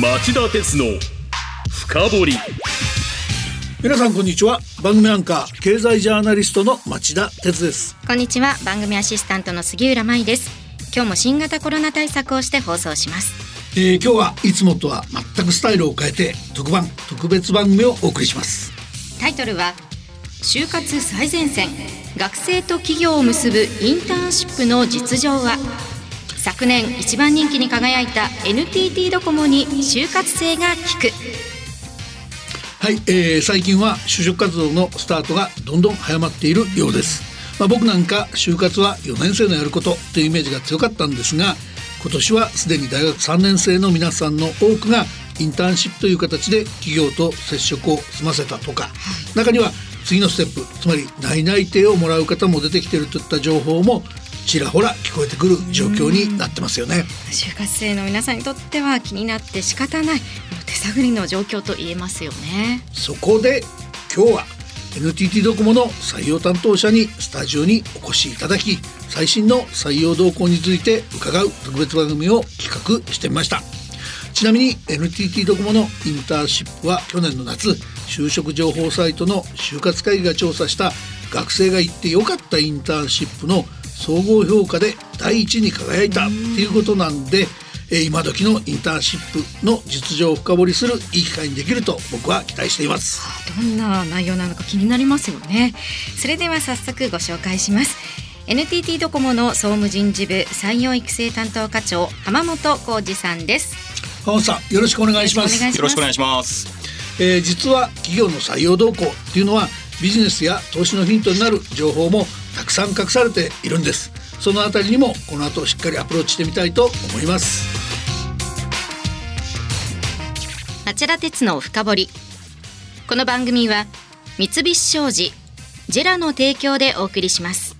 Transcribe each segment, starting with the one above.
町田鉄の深掘り。皆さんこんにちは。番組アンカー経済ジャーナリストの町田鉄です。こんにちは。番組アシスタントの杉浦舞です。今日も新型コロナ対策をして放送します。えー、今日はいつもとは全くスタイルを変えて特番特別番組をお送りします。タイトルは就活最前線。学生と企業を結ぶインターンシップの実情は昨年一番人気に輝いた NTT ドコモに就活生が聞く。はい、えー、最近は就職活動のスタートがどんどん早まっているようです。まあ、僕なんか就活は4年生のやることというイメージが強かったんですが今年はすでに大学3年生の皆さんの多くがインターンシップという形で企業と接触を済ませたとか中には次のステップつまり内々定をもらう方も出てきているといった情報もちらほら聞こえてくる状況になってますよね。就活生の皆さんにとっては気になって仕方ない手探りの状況と言えますよね。そこで今日は NTT ドコモの採用担当者にスタジオにお越しいただき最新の採用動向について伺う特別番組を企画してみました。ちなみに NTT ドコモのインターンシップは去年の夏就職情報サイトの就活会議が調査した学生が行ってよかったインターンシップの総合評価で第一に輝いたっていうことなんで今時のインターンシップの実情を深掘りするいい機会にできると僕は期待しています。どんな内容なのか気になりますよね。それでは早速ご紹介します。NTT ドコモの総務人事部採用育成担当課長浜本浩二さんです。浜本さんよろしくお願いします。よろしくお願いします。えー、実は企業の採用動向っていうのはビジネスや投資のヒントになる情報もたくさん隠されているんです。そのあたりにもこの後しっかりアプローチしてみたいと思います。町田鉄の深掘り。この番組は三菱商事ジェラの提供でお送りします。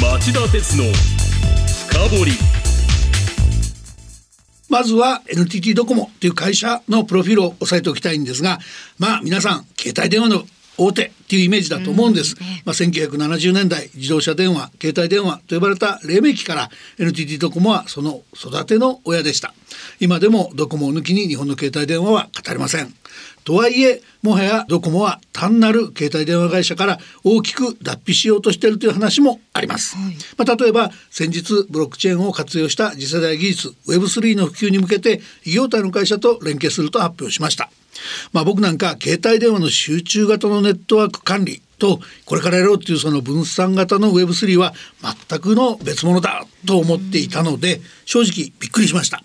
町田鉄の深掘りまずは NTT ドコモという会社のプロフィールを押さえておきたいんですがまあ皆さん携帯電話の大手っていうイメージだと思うんです、まあ、1970年代自動車電話携帯電話と呼ばれた黎明期から NTT ドコモはその育ての親でした。今でもドコモを抜きに日本の携帯電話は語れません。とはいえもはやドコモは単なる携帯電話会社から大きく脱皮しようとしているという話もあります、はい、まあ、例えば先日ブロックチェーンを活用した次世代技術 Web3 の普及に向けて異業体の会社と連携すると発表しましたまあ僕なんか携帯電話の集中型のネットワーク管理とこれからやろうっていうその分散型の Web3 は全くの別物だと思っていたので正直びっくりしました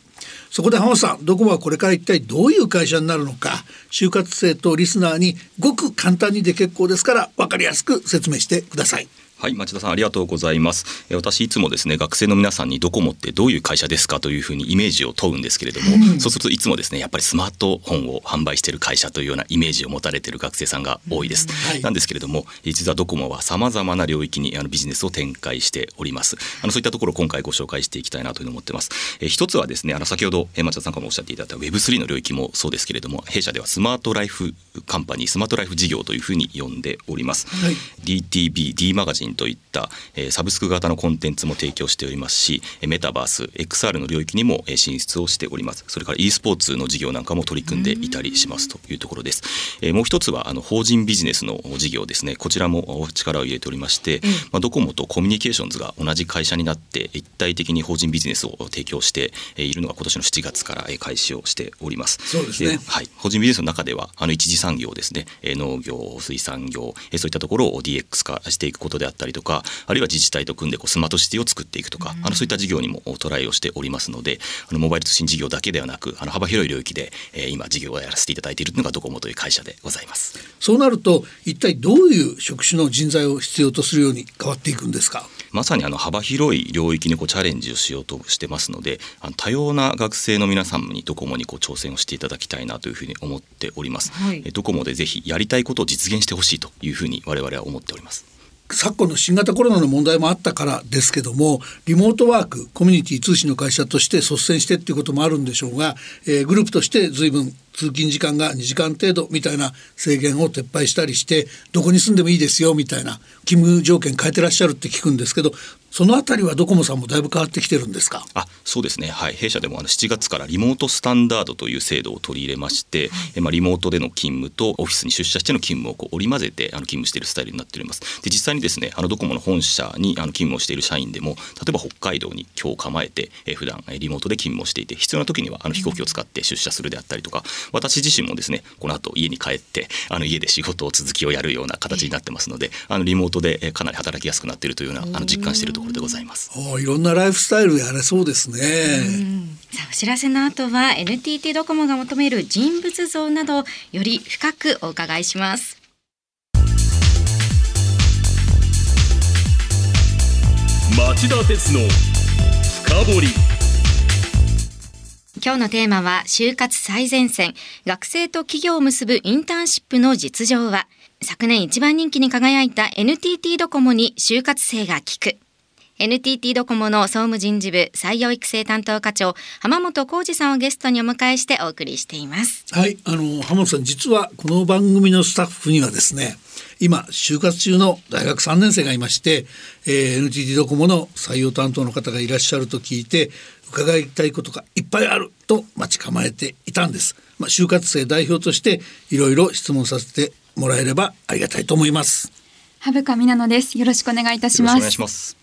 そこで浜田さんドコモはこれから一体どういう会社になるのか就活生とリスナーにごく簡単にで結構ですから分かりやすく説明してください。はい町田さんありがとうございます。私いつもですね学生の皆さんにドコモってどういう会社ですかというふうにイメージを問うんですけれども、うん、そうするといつもですねやっぱりスマートフォンを販売している会社というようなイメージを持たれている学生さんが多いです、うん。はい、なんですけれども実はドコモはさまざまな領域にあのビジネスを展開しております。あのそういったところを今回ご紹介していきたいなというふうに思ってます。え一つはですねあの先ほど町田さんからもおっしゃっていただいた Web3 の領域もそうですけれども弊社ではスマートライフカンパニースマートライフ事業というふうに呼んでおります、はい、DTV D マガジンといったえサブスク型のコンテンツも提供しておりますしメタバース XR の領域にも進出をしております。それから e スポーツの事業なんかも取り組んでいたりしますというところです、えもう一つはあの法人ビジネスの事業ですね。こちらも力を入れておりまして、まあ、ドコモとコミュニケーションズが同じ会社になって一体的に法人ビジネスを提供しているのが今年の7月から開始をしております。そうですね、はい、法人ビジネスの中ではあの一次産業ですね。農業水産業そういったところを DX 化していくことであったりとかあるいは自治体と組んでこうスマートシティを作っていくとか、あのそういった事業にもトライをしておりますのであのモバイル通信事業だけではなくあの幅広い領域で、えー、今事業をやらせていただいているのがドコモという会社でございます。そうなると一体どういう職種の人材を必要とするように変わっていくんですか？まさにあの幅広い領域にこうチャレンジをしようとしてますのであの多様な学生の皆さんにドコモにこう挑戦をしていただきたいなというふうに思っております、はい、ドコモでぜひやりたいことを実現してほしいというふうに我々は思っております昨今の新型コロナの問題もあったからですけどもリモートワークコミュニティ通信の会社として率先してっていうこともあるんでしょうが、えー、グループとして随分通勤時間が2時間程度みたいな制限を撤廃したりしてどこに住んでもいいですよみたいな勤務条件変えてらっしゃるって聞くんですけどそのあたりはドコモさんもだいぶ変わってきてるんですか？あそうですね、はい、弊社でもあの7月からリモートスタンダードという制度を取り入れまして、えまあ、リモートでの勤務とオフィスに出社しての勤務をこう織り交ぜてあの勤務しているスタイルになっております。で実際にですねあのドコモの本社にあの勤務をしている社員でも例えば北海道に今日構えて、え普段リモートで勤務をしていて必要な時にはあの飛行機を使って出社するであったりとか私自身もですねこの後家に帰ってあの家で仕事を続きをやるような形になってますのであのリモートでかなり働きやすくなっているというようなあの実感しているところでございます。いろんなライフスタイルやれそうですね。さあお知らせの後は NTT ドコモが求める人物像などより深くお伺いします。町田鉄の深掘り今日のテーマは就活最前線学生と企業を結ぶインターンシップの実情は昨年一番人気に輝いた NTT ドコモに就活生が聞く NTT ドコモの総務人事部採用育成担当課長浜本浩二さんをゲストにお迎えしてお送りしています。はいあの浜本さん実はこの番組のスタッフにはですね今就活中の大学3年生がいまして、えー、NTT ドコモの採用担当の方がいらっしゃると聞いて伺いたいことがいっぱいあると待ち構えていたんです、まあ、就活生代表としていろいろ質問させてもらえればありがたいと思います。羽深美奈野です。よろしくお願いいたします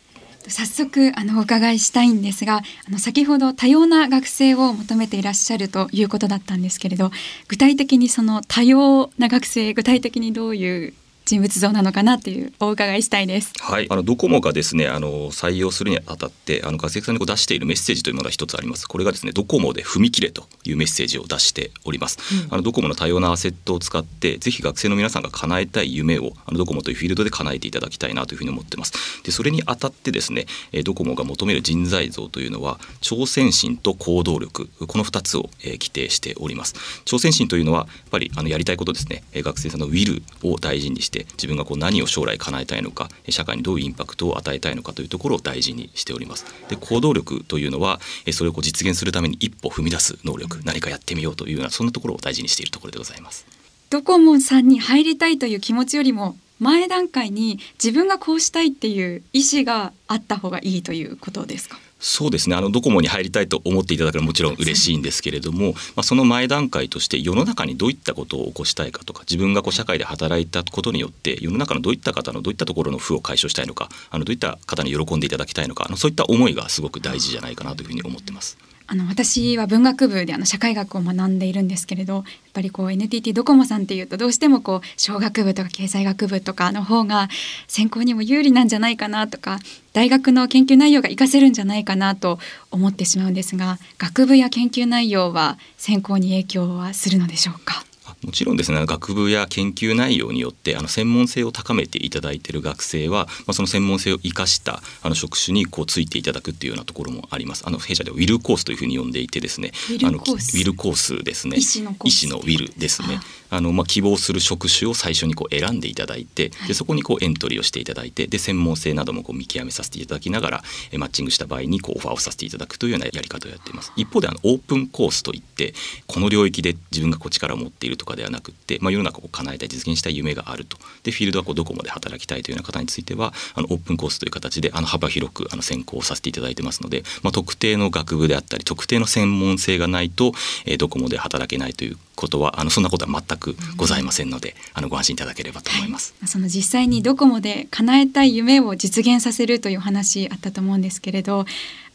早速あのお伺いしたいんですがあの先ほど多様な学生を求めていらっしゃるということだったんですけれど具体的にその多様な学生具体的にどういう人物像なのかなっていうお伺いしたいです。はい、あのドコモがですね、あの採用するにあたってあの学生さんにこう出しているメッセージというものが一つあります。これがですね、ドコモで踏み切れというメッセージを出しております。うん、あのドコモの多様なアセットを使ってぜひ学生の皆さんが叶えたい夢をあのドコモというフィールドで叶えていただきたいなというふうに思ってます。で、それにあたってですね、ドコモが求める人材像というのは挑戦心と行動力この2つを、え規定しております。挑戦心というのはやっぱりあのやりたいことですね、学生さんのウィルを大事にして自分がこう何を将来叶えたいのか社会にどういうインパクトを与えたいのかというところを大事にしております。で行動力というのはそれをこう実現するために一歩踏み出す能力何かやってみようというようなそんなところを大事にしているところでございます。ドコモさんに入りたいという気持ちよりも前段階に自分がこうしたいっていう意思があった方がいいということですか？そうですね。あのドコモに入りたいと思っていただくのはもちろん嬉しいんですけれども、まあ、その前段階として世の中にどういったことを起こしたいかとか自分がこう社会で働いたことによって世の中のどういった方のどういったところの負を解消したいのかあのどういった方に喜んでいただきたいのかあのそういった思いがすごく大事じゃないかなというふうに思ってます。あの私は文学部であの社会学を学んでいるんですけれどやっぱりこう NTT ドコモさんっていうとどうしてもこう小学部とか経済学部とかの方が専攻にも有利なんじゃないかなとか大学の研究内容が活かせるんじゃないかなと思ってしまうんですが学部や研究内容は選考に影響はするのでしょうか？もちろんですね。学部や研究内容によってあの専門性を高めていただいている学生は、まあ、その専門性を生かしたあの職種にこうついていただくっていうようなところもあります。あの弊社ではウィルコースというふうに呼んでいてですねあのウィルコース。ですね医師のウィルですね。あの、まあ、希望する職種を最初にこう選んでいただいてでそこにこうエントリーをしていただいてで専門性などもこう見極めさせていただきながらえマッチングした場合にこうオファーをさせていただくというようなやり方をやっています。一方であのオープンコースといってこの領域で自分がこう力を持っているとかではなくて、まあ、世の中を叶えたい実現したい夢があるとでフィールドはこうどこまで働きたいというような方についてはあのオープンコースという形であの幅広くあの選考させていただいてますので、まあ、特定の学部であったり特定の専門性がないと、えー、ドコモで働けないということはあのそんなことは全くございませんので、あのご安心いただければと思います。その実際にドコモで叶えたい夢を実現させるという話あったと思うんですけれど、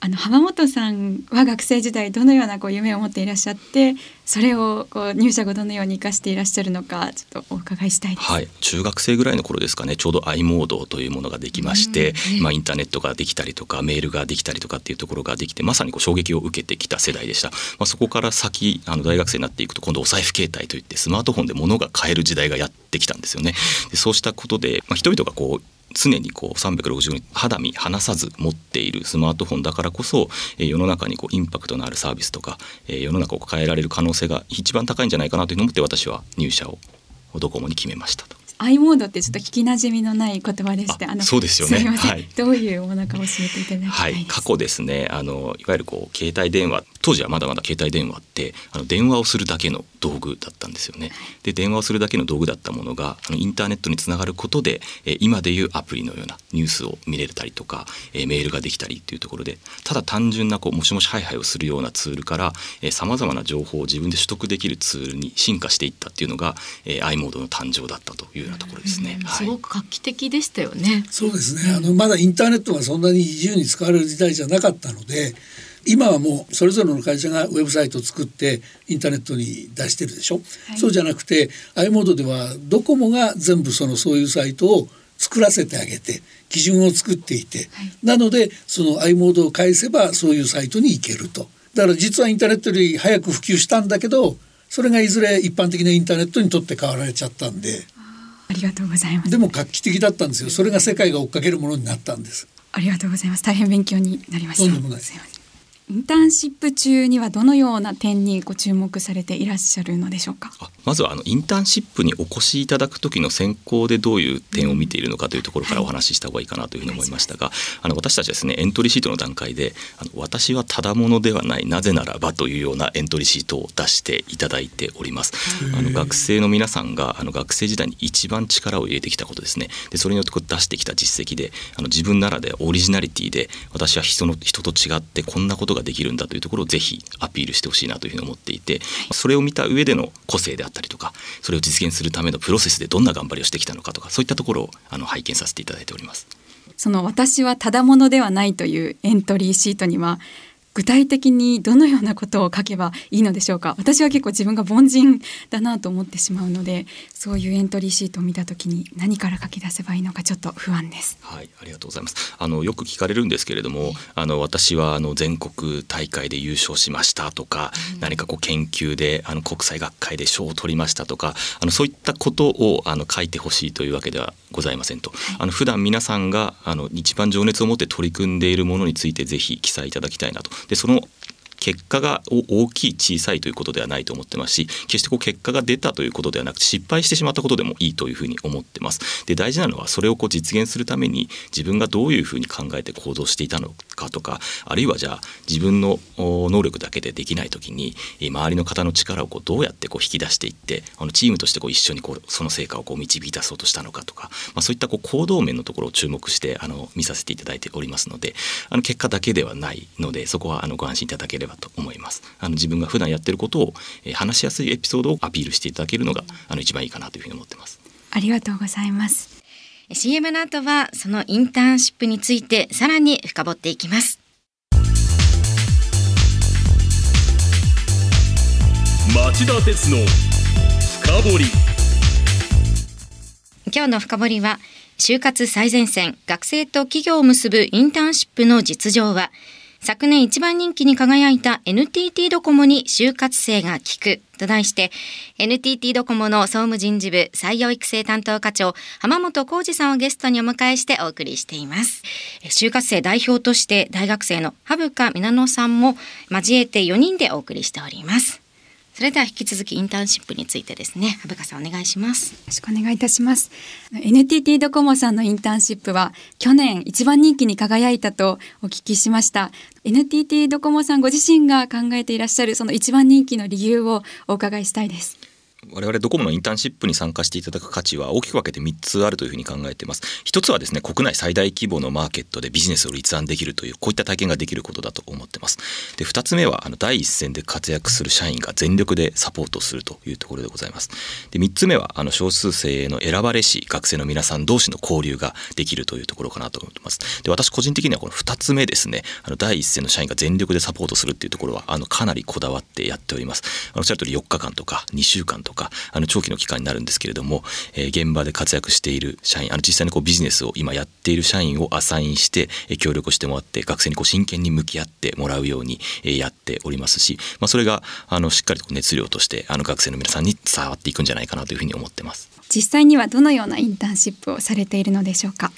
あの浜本さんは学生時代どのようなこう夢を持っていらっしゃってそれをこう入社後どのように生かしていらっしゃるのかちょっとお伺いしたいです。はい、中学生ぐらいの頃ですかねちょうど i モードというものができまして、うん、まあ、インターネットができたりとかメールができたりとかっていうところができてまさにこう衝撃を受けてきた世代でした。まあ、そこから先あの大学生になっていくと今度お財布携帯といってスマートフォンで物が買える時代がやってきたんですよね。でそうしたことで、まあ、人々がこう常にこう360度肌身離さず持っているスマートフォンだからこそ、え世の中にこうインパクトのあるサービスとか、え世の中を変えられる可能性が一番高いんじゃないかなというのを思って私は入社をドコモに決めましたと。i モードってちょっと聞きなじみのない言葉でしてあのそうですよね。はい、どういうものか教えていただきはい。過去ですねあのいわゆるこう携帯電話当時はまだまだ携帯電話ってあの電話をするだけの道具だったんですよね。で電話をするだけの道具だったものがあのインターネットにつながることで、えー、今でいうアプリのようなニュースを見れたりとか、えー、メールができたりっていうところでただ単純なこうもしもしハイハイをするようなツールからさまざまな情報を自分で取得できるツールに進化していったっていうのが、えー、i モードの誕生だったというようなところですね。すごく画期的でしたよね。そうですね。あのまだインターネットがそんなに自由に使われる時代じゃなかったので。今はもうそれぞれの会社がウェブサイトを作ってインターネットに出してるでしょ、はい、そうじゃなくて i モードではドコモが全部そのそういうサイトを作らせてあげて基準を作っていて、はい、なのでその i モードを返せばそういうサイトに行けると。だから実はインターネットより早く普及したんだけどそれがいずれ一般的なインターネットにとって変わられちゃったんで。ありがとうございます。でも画期的だったんですよ。それが世界が追っかけるものになったんです。ありがとうございます。大変勉強になりました。とんでもないインターンシップ中にはどのような点にご注目されていらっしゃるのでしょうか？まずはあのインターンシップにお越しいただく時の選考でどういう点を見ているのかというところからお話しした方がいいかなというふうに思いましたが、はい、あの私たちはですねエントリーシートの段階であの私はただものではないなぜならばというようなエントリーシートを出していただいております。あの学生の皆さんがあの学生時代に一番力を入れてきたことですね。でそれによってこう出してきた実績であの自分ならでオリジナリティで私は人の人と違ってこんなことができるんだというところをぜひアピールしてほしいなというふうに思っていてそれを見た上での個性であったりとかそれを実現するためのプロセスでどんな頑張りをしてきたのかとかそういったところをあの拝見させていただいております。その私はただものではないというエントリーシートには具体的にどのようなことを書けばいいのでしょうか。私は結構自分が凡人だなと思ってしまうのでそういうエントリーシートを見た時に何から書き出せばいいのかちょっと不安です。はいありがとうございます。あのよく聞かれるんですけれどもあの私はあの全国大会で優勝しましたとか、うん、何かこう研究であの国際学会で賞を取りましたとかあのそういったことをあの書いてほしいというわけではございませんと、はい、あの普段皆さんがあの一番情熱を持って取り組んでいるものについてぜひ記載いただきたいなとでその結果が大きい小さいということではないと思ってますし決してこう結果が出たということではなくて失敗してしまったことでもいいというふうに思ってます。で大事なのはそれをこう実現するために自分がどういうふうに考えて行動していたのかとかあるいはじゃあ自分の能力だけでできない時に周りの方の力をこうどうやってこう引き出していってあのチームとしてこう一緒にこうその成果をこう導き出そうとしたのかとか、まあ、そういったこう行動面のところを注目してあの見させていただいておりますのであの結果だけではないのでそこはあのご安心いただければと思います。あの自分が普段やってることを、えー、話しやすいエピソードをアピールしていただけるのがあの一番いいかなというふうに思ってます。ありがとうございます。CM の後はそのインターンシップについてさらに深掘っていきます。町田鉄の深掘り今日の深掘りは就活最前線学生と企業を結ぶインターンシップの実情は昨年一番人気に輝いた NTT ドコモに就活生が聞くと題して NTT ドコモの総務人事部採用育成担当課長浜本浩二さんをゲストにお迎えしてお送りしています。就活生代表として大学生の羽深美奈さんも交えて4人でお送りしております。それでは引き続きインターンシップについてですね、羽さんお願いします。よろしくお願いいたします。NTT ドコモさんのインターンシップは去年一番人気に輝いたとお聞きしました。NTT ドコモさんご自身が考えていらっしゃるその一番人気の理由をお伺いしたいです。我々ドコモのインターンシップに参加していただく価値は大きく分けて3つあるというふうに考えています。一つはですね国内最大規模のマーケットでビジネスを立案できるというこういった体験ができることだと思ってます。で2つ目はあの第一線で活躍する社員が全力でサポートするというところでございます。で3つ目はあの少数生の選ばれし学生の皆さん同士の交流ができるというところかなと思ってます。で私個人的にはこの2つ目ですねあの第一線の社員が全力でサポートするっていうところはあのかなりこだわってやっております。おっしゃる通り4日間とか2週間とかとかあの長期の期間になるんですけれども、えー、現場で活躍している社員あの実際にこうビジネスを今やっている社員をアサインして、えー、協力してもらって学生にこう真剣に向き合ってもらうように、えー、やっておりますし、まあ、それがあのしっかりと熱量としてあの学生の皆さんに伝わっていくんじゃないかなというふうに思ってます。実際にはどのようなインターンシップをされているのでしょうか？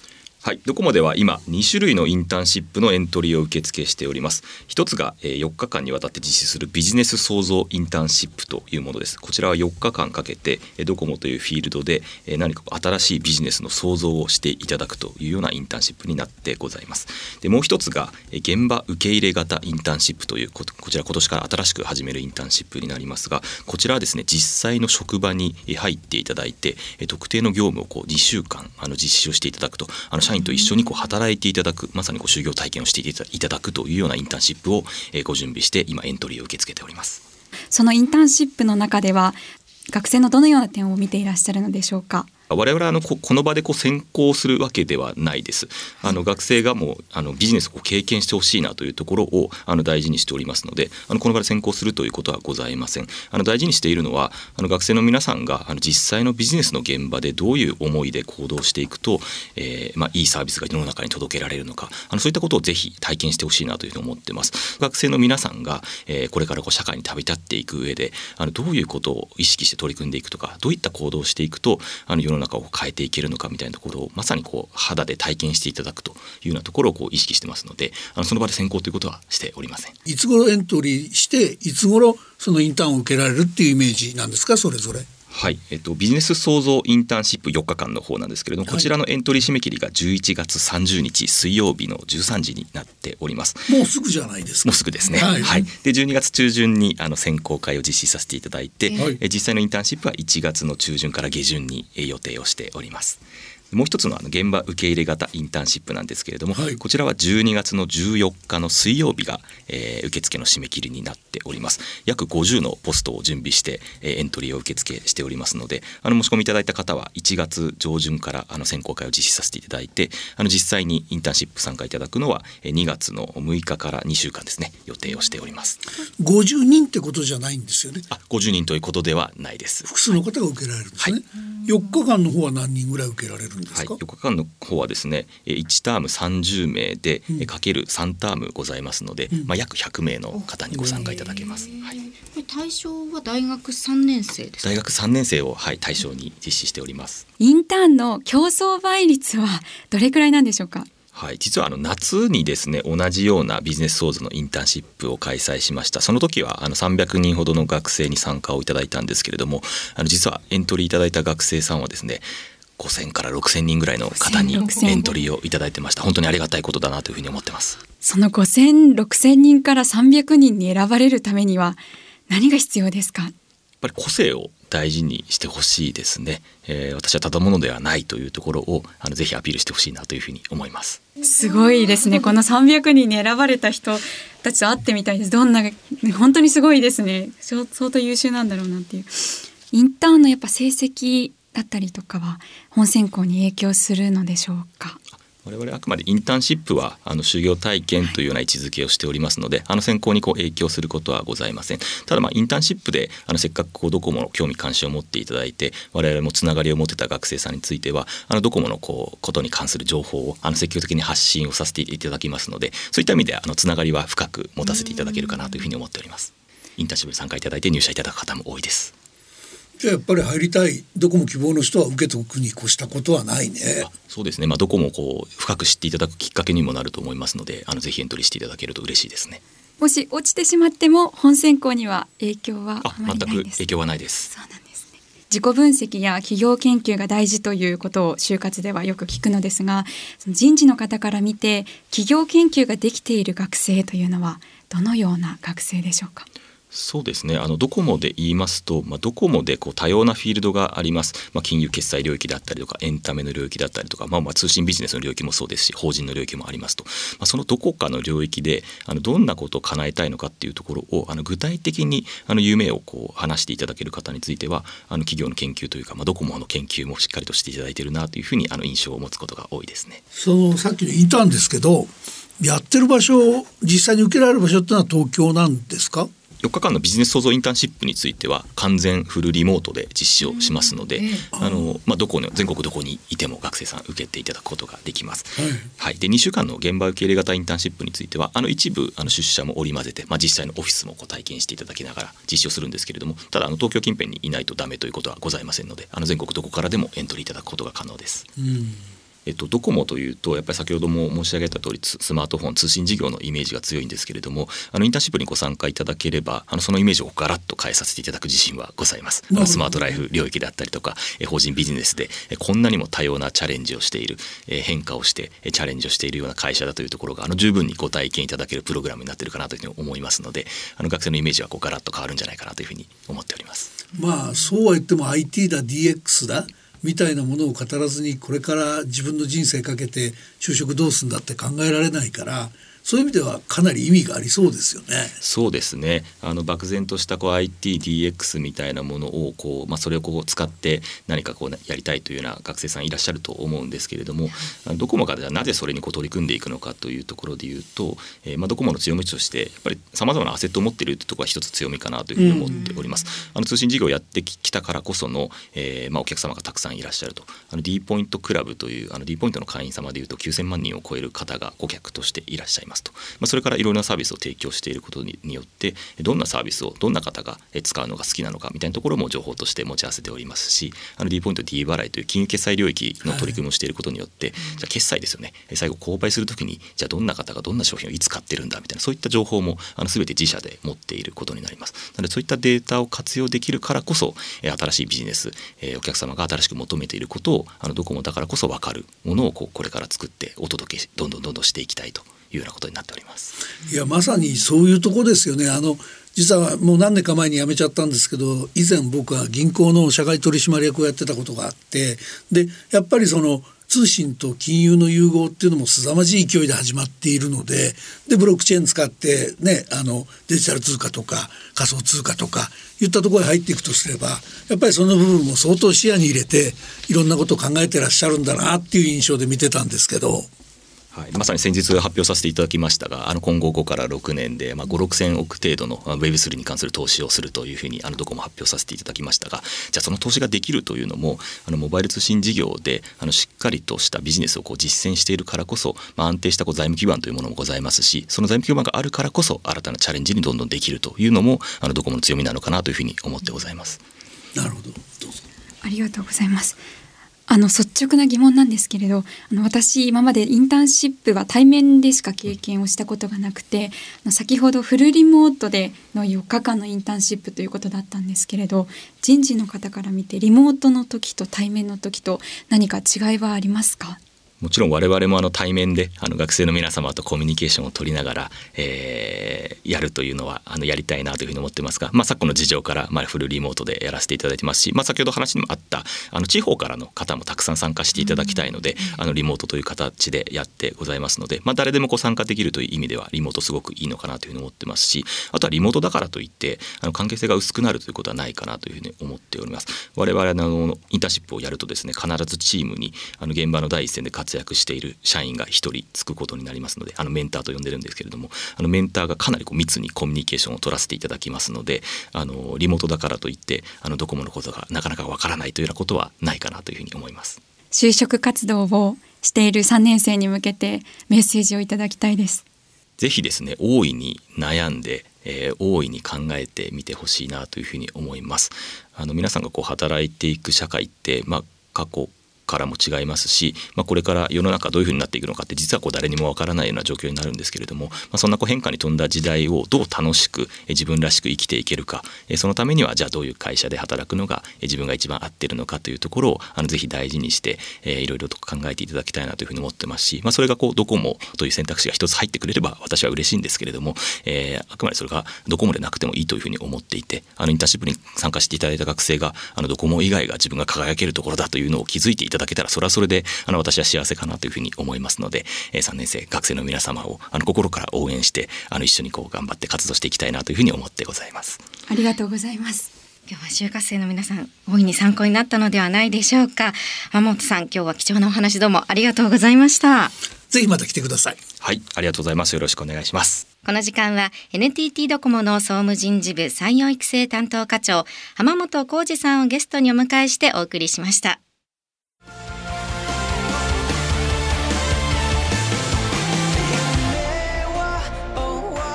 はい、ドコモでは今2種類のインターンシップのエントリーを受け付けしております。一つが4日間にわたって実施するビジネス創造インターンシップというものです。こちらは4日間かけてドコモというフィールドで何か新しいビジネスの創造をしていただくというようなインターンシップになってございます。でもう一つが現場受け入れ型インターンシップというここちら今年から新しく始めるインターンシップになりますがこちらはですね実際の職場に入っていただいて特定の業務をこう2週間あの実施をしていただくとあの社員と一緒にこう働いていただくまさにこう就業体験をしていただくというようなインターンシップをご準備して今エントリーを受け付けております。そのインターンシップの中では学生のどのような点を見ていらっしゃるのでしょうか？我々はあのここの場でこう先行するわけではないです。あの学生がもうあのビジネスを経験してほしいなというところをあの大事にしておりますので、あのこの場で先行するということはございません。あの大事にしているのはあの学生の皆さんがあの実際のビジネスの現場でどういう思いで行動していくと、えーまあいいサービスが世の中に届けられるのか、あのそういったことをぜひ体験してほしいなというふうに思ってます。学生の皆さんが、えーこれからこう社会に旅立っていく上で、あのどういうことを意識して取り組んでいくとか、どういった行動をしていくとあの世の中を変えていけるのかみたいなところをまさにこう肌で体験していただくというようなところをこう意識してますので、あのその場で先行ということはしておりません。いつ頃エントリーしていつ頃そのインターンを受けられるっていうイメージなんですかそれぞれ。はい、えっと、ビジネス創造インターンシップ4日間の方なんですけれども、こちらのエントリー締め切りが11月30日水曜日の13時になっております。もうすぐじゃないですか。もうすぐですね。ははいい。で12月中旬にあの選考会を実施させていただいて、はいえ実際のインターンシップは1月の中旬から下旬にえ予定をしております。もう一つのあの現場受け入れ型インターンシップなんですけれども、はい。こちらは12月の14日の水曜日が、えー受付の締め切りになっております。約50のポストを準備して、えーエントリーを受付しておりますのであの申し込みいただいた方は1月上旬からあの選考会を実施させていただいてあの実際にインターンシップ参加いただくのはえー2月の6日から2週間ですね予定をしております。50人ってことじゃないんですよね。あ50人ということではないです。複数の方が受けられるんですね。4日間の方は何人ぐらい受けられるんですはい、か。4日間の方はですねえー1ターム30名で、えーかける3タームございますので、まあ、約100名の方にご参加いただけます、はい、対象は大学3年生ですか？大学3年生を、はい、対象に実施しております。インターンの競争倍率はどれくらいなんでしょうか？はい、実はあの夏にですね同じようなビジネス創造のインターンシップを開催しました。その時はあの300人ほどの学生に参加をいただいたんですけれどもあの実はエントリーいただいた学生さんはですね5000から6000人ぐらいの方に5000 6000エントリーをいただいてました本当にありがたいことだなというふうに思ってますその5000、6000人から300人に選ばれるためには何が必要ですか？やっぱり個性を大事にしてほしいですね、えー私はただものではないというところをあのぜひアピールしてほしいなというふうに思いますすごいですね。この300人に選ばれた人たちと会ってみたいです。どんな、本当にすごいですね。相相当優秀なんだろうなっていう。インターンのやっぱ成績だったりとかは本選考に影響するのでしょうか？我々あくまでインターンシップはあの就業体験というような位置づけをしておりますので、あの選考にこう影響することはございません。ただまあインターンシップであのせっかくこうドコモの興味関心を持っていただいて我々もつながりを持てた学生さんについてはあのドコモのこうことに関する情報をあの積極的に発信をさせていただきますのでそういった意味であのつながりは深く持たせていただけるかなというふうに思っております。インターンシップに参加いただいて入社いただく方も多いですじゃあやっぱり入りたいどこも希望の人は受けておくに越したことはないねあ。そうですね、まあ、どこもこう深く知っていただくきっかけにもなると思いますのであのぜひエントリーしていただけると嬉しいですねもし落ちてしまっても本選考には影響はああまり全ないです。く影響はないですそうなんですね。自己分析や企業研究が大事ということを就活ではよく聞くのですが、その人事の方から見て企業研究ができている学生というのはどのような学生でしょうか？そうですね。あのドコモで言いますと、まあ、ドコモでこう多様なフィールドがあります、まあ、金融決済領域だったりとかエンタメの領域だったりとか、まあ、まあ通信ビジネスの領域もそうですし法人の領域もありますと、まあ、そのどこかの領域であのどんなことを叶えたいのかっていうところをあの具体的にあの夢をこう話していただける方についてはあの企業の研究というか、まあ、ドコモの研究もしっかりとしていただいているなというふうにあの印象を持つことが多いですね。そのさっきのインターンですけどやってる場所実際に受けられる場所ってのは東京なんですか？4日間のビジネス創造インターンシップについては完全フルリモートで実施をしますので、あのまあ、どこの全国どこにいても学生さん受けていただくことができます。はいはい、で2週間の現場受け入れ型インターンシップについてはあの一部あの出社も織り交ぜて、まあ、実際のオフィスもこう体験していただきながら実施をするんですけれどもただあの東京近辺にいないとダメということはございませんのであの全国どこからでもエントリーいただくことが可能です。うんえっと、ドコモというとやっぱり先ほども申し上げた通りスマートフォン通信事業のイメージが強いんですけれどもあのインターンシップにご参加いただければあのそのイメージをガラッと変えさせていただく自信はございますあのスマートライフ領域であったりとか法人ビジネスでこんなにも多様なチャレンジをしている変化をしてチャレンジをしているような会社だというところがあの十分にご体験いただけるプログラムになっているかなというふうに思いますのであの学生のイメージはこうガラッと変わるんじゃないかなというふうに思っております。まあそうは言っても IT だ DX だみたいなものを語らずにこれから自分の人生かけて就職どうすんだって考えられないからそういう意味ではかなり意味がありそうですよね。そうですね。あの漠然としたこう IT DX みたいなものをこうまあそれをこう使って何かこうやりたいというような学生さんいらっしゃると思うんですけれども、ドコモがじゃなぜそれにこう取り組んでいくのかというところで言うと、えー、まあドコモの強みとしてやっぱりさまざまなアセットを持っているというところが一つ強みかなというふうに思っております。あの通信事業をやってきたからこその、えー、まあお客様がたくさんいらっしゃると。あの D ポイントクラブというあの D ポイントの会員様でいうと9000万人を超える方が顧客としていらっしゃいますと。まあそれからからいろんなサービスを提供していることによってどんなサービスをどんな方が使うのが好きなのかみたいなところも情報として持ち合わせておりますしあの D ポイント D 払いという金融決済領域の取り組みをしていることによって、はい、じゃあ決済ですよね。最後購買する時にじゃあどんな方がどんな商品をいつ買ってるんだみたいなそういった情報もあの全て自社で持っていることになります。なのでそういったデータを活用できるからこそ新しいビジネスお客様が新しく求めていることをあのドコモだからこそ分かるものをこうこれから作ってお届けどんどんどんどんしていきたいというようなことになっております。いやまさにそういうとこですよね。あの実はもう何年か前に辞めちゃったんですけど以前僕は銀行の社外取締役をやってたことがあってでやっぱりその通信と金融の融合っていうのも凄まじい勢いで始まっているのででブロックチェーン使ってねあのデジタル通貨とか仮想通貨とかいったところに入っていくとすればやっぱりその部分も相当視野に入れていろんなことを考えてらっしゃるんだなっていう印象で見てたんですけど。はい、まさに先日発表させていただきましたがあの今後5から6年で、まあ、5 6千億程度の Web3 に関する投資をするというふうにあのどこも発表させていただきましたがじゃあその投資ができるというのもあのモバイル通信事業であのしっかりとしたビジネスをこう実践しているからこそ、まあ、安定したこう財務基盤というものもございますしその財務基盤があるからこそ新たなチャレンジにどんどんできるというのもあのドコモの強みなのかなというふうに思ってございます。なるほどどうぞありがとうございます。あの率直な疑問なんですけれどあの私今までインターンシップは対面でしか経験をしたことがなくて先ほどフルリモートでの4日間のインターンシップということだったんですけれど人事の方から見てリモートの時と対面の時と何か違いはありますか？もちろん我々もあの対面であの学生の皆様とコミュニケーションを取りながら、えー、やるというのはあのやりたいなというふうに思ってますが、まあ、昨今の事情からまあフルリモートでやらせていただいてますし、まあ、先ほど話にもあったあの地方からの方もたくさん参加していただきたいので、あのリモートという形でやってございますので、まあ、誰でもこう参加できるという意味ではリモートすごくいいのかなというふうに思ってますしあとはリモートだからといってあの関係性が薄くなるということはないかなというふうに思っております。我々のインターンシップをやるとですね必ずチームにあの現場の第一線で活躍している社員が1人つくことになりますのであのメンターと呼んでるんですけれどもあのメンターがかなりこう密にコミュニケーションを取らせていただきますのであのリモートだからといってあのドコモのことがなかなかわからないというようなことはないかなというふうに思います。就職活動をしている3年生に向けてメッセージをいただきたいです。ぜひですね大いに悩んでえー、大いに考えてみてほしいなというふうに思います。あの皆さんがこう働いていく社会って、まあ、過去からも違いますし、まあ、これから世の中どういうふうになっていくのかって実はこう誰にもわからないような状況になるんですけれども、まあ、そんなこう変化に富んだ時代をどう楽しく自分らしく生きていけるかそのためにはじゃあどういう会社で働くのが自分が一番合ってるのかというところをあのぜひ大事にして、いろいろと考えていただきたいなというふうに思ってますし、まあ、それがこうドコモという選択肢が一つ入ってくれれば私は嬉しいんですけれども、えー、あくまでそれがドコモでなくてもいいというふうに思っていてあのインターンシップに参加していただいた学生があのドコモ以外が自分が輝けるところだというのを気づいていただけたらそれはそれでであの私は幸せかなというふうに思いますので、えー、3年生学生の皆様をあの心から応援してあの一緒にこう頑張って活動していきたいなというふうに思ってございます。ありがとうございます。今日は就活生の皆さん大いに参考になったのではないでしょうか。山本さん今日は貴重なお話どうもありがとうございました。ぜひまた来てください。はいありがとうございます。よろしくお願いします。この時間は NTT ドコモの総務人事部採用育成担当課長浜本浩二さんをゲストにお迎えしてお送りしました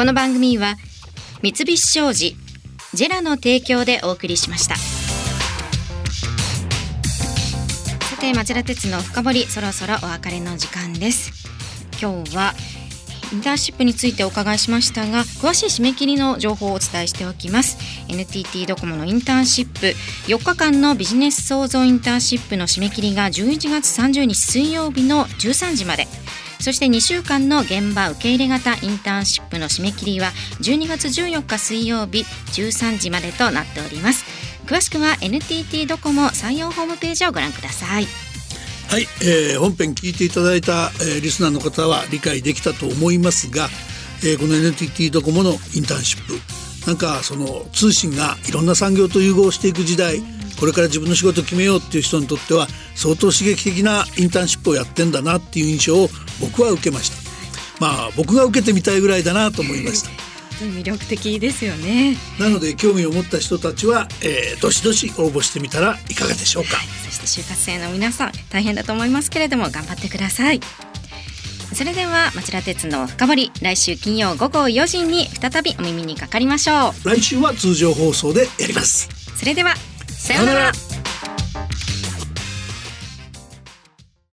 この番組は三菱商事ジェラの提供でお送りしました。さて町田鉄の深掘りそろそろお別れの時間です。今日はインターンシップについてお伺いしましたが詳しい締め切りの情報をお伝えしておきます。NTT ドコモのインターンシップ4日間のビジネス創造インターンシップの締め切りが11月30日水曜日の13時まで。そして2週間の現場受け入れ型インターンシップの締め切りは12月14日水曜日13時までとなっております。詳しくは NTT ドコモ採用ホームページをご覧ください。はい、えー本編聞いていただいた、えーリスナーの方は理解できたと思いますが、えーこの NTT ドコモのインターンシップなんかその通信がいろんな産業と融合していく時代これから自分の仕事を決めようっていう人にとっては相当刺激的なインターンシップをやってんだなっていう印象を僕は受けました。まあ僕が受けてみたいぐらいだなと思いました魅力的ですよね。なので興味を持った人たちは、えーどしどし応募してみたらいかがでしょうか。そして就活生の皆さん大変だと思いますけれども頑張ってください。それでは町田鉄の深掘り来週金曜午後4時に再びお耳にかかりましょう。来週は通常放送でやります。それではさようなら。